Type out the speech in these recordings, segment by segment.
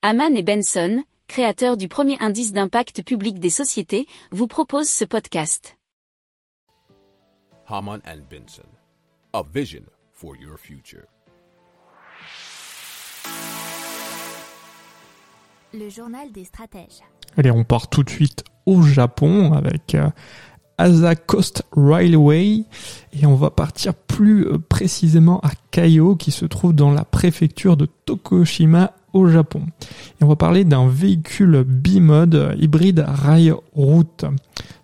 Haman et Benson, créateurs du premier indice d'impact public des sociétés, vous proposent ce podcast. Haman and Benson, a vision for your future. Le journal des stratèges. Allez, on part tout de suite au Japon avec euh, Asa Coast Railway et on va partir plus euh, précisément à Kaio qui se trouve dans la préfecture de Tokushima au Japon. Et on va parler d'un véhicule bimode hybride rail-route.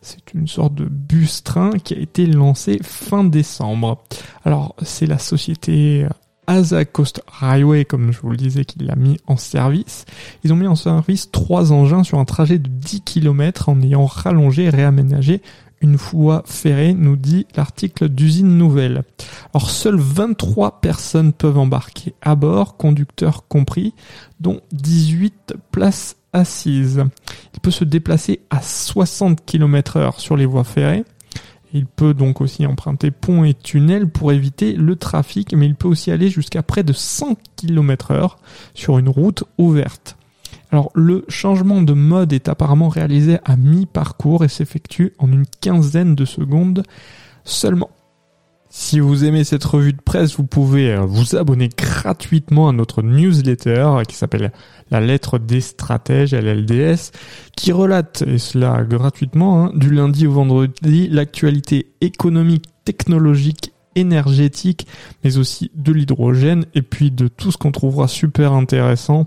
C'est une sorte de bus-train qui a été lancé fin décembre. Alors, c'est la société Asa Coast Railway, comme je vous le disais, qui l'a mis en service. Ils ont mis en service trois engins sur un trajet de 10 km en ayant rallongé et réaménagé une voie ferrée, nous dit l'article d'usine nouvelle. Alors seules 23 personnes peuvent embarquer à bord, conducteurs compris, dont 18 places assises. Il peut se déplacer à 60 km heure sur les voies ferrées. Il peut donc aussi emprunter ponts et tunnels pour éviter le trafic, mais il peut aussi aller jusqu'à près de 100 km heure sur une route ouverte. Alors le changement de mode est apparemment réalisé à mi-parcours et s'effectue en une quinzaine de secondes seulement. Si vous aimez cette revue de presse, vous pouvez euh, vous abonner gratuitement à notre newsletter qui s'appelle La lettre des stratèges, LLDS, qui relate, et cela gratuitement, hein, du lundi au vendredi, l'actualité économique, technologique énergétique, mais aussi de l'hydrogène et puis de tout ce qu'on trouvera super intéressant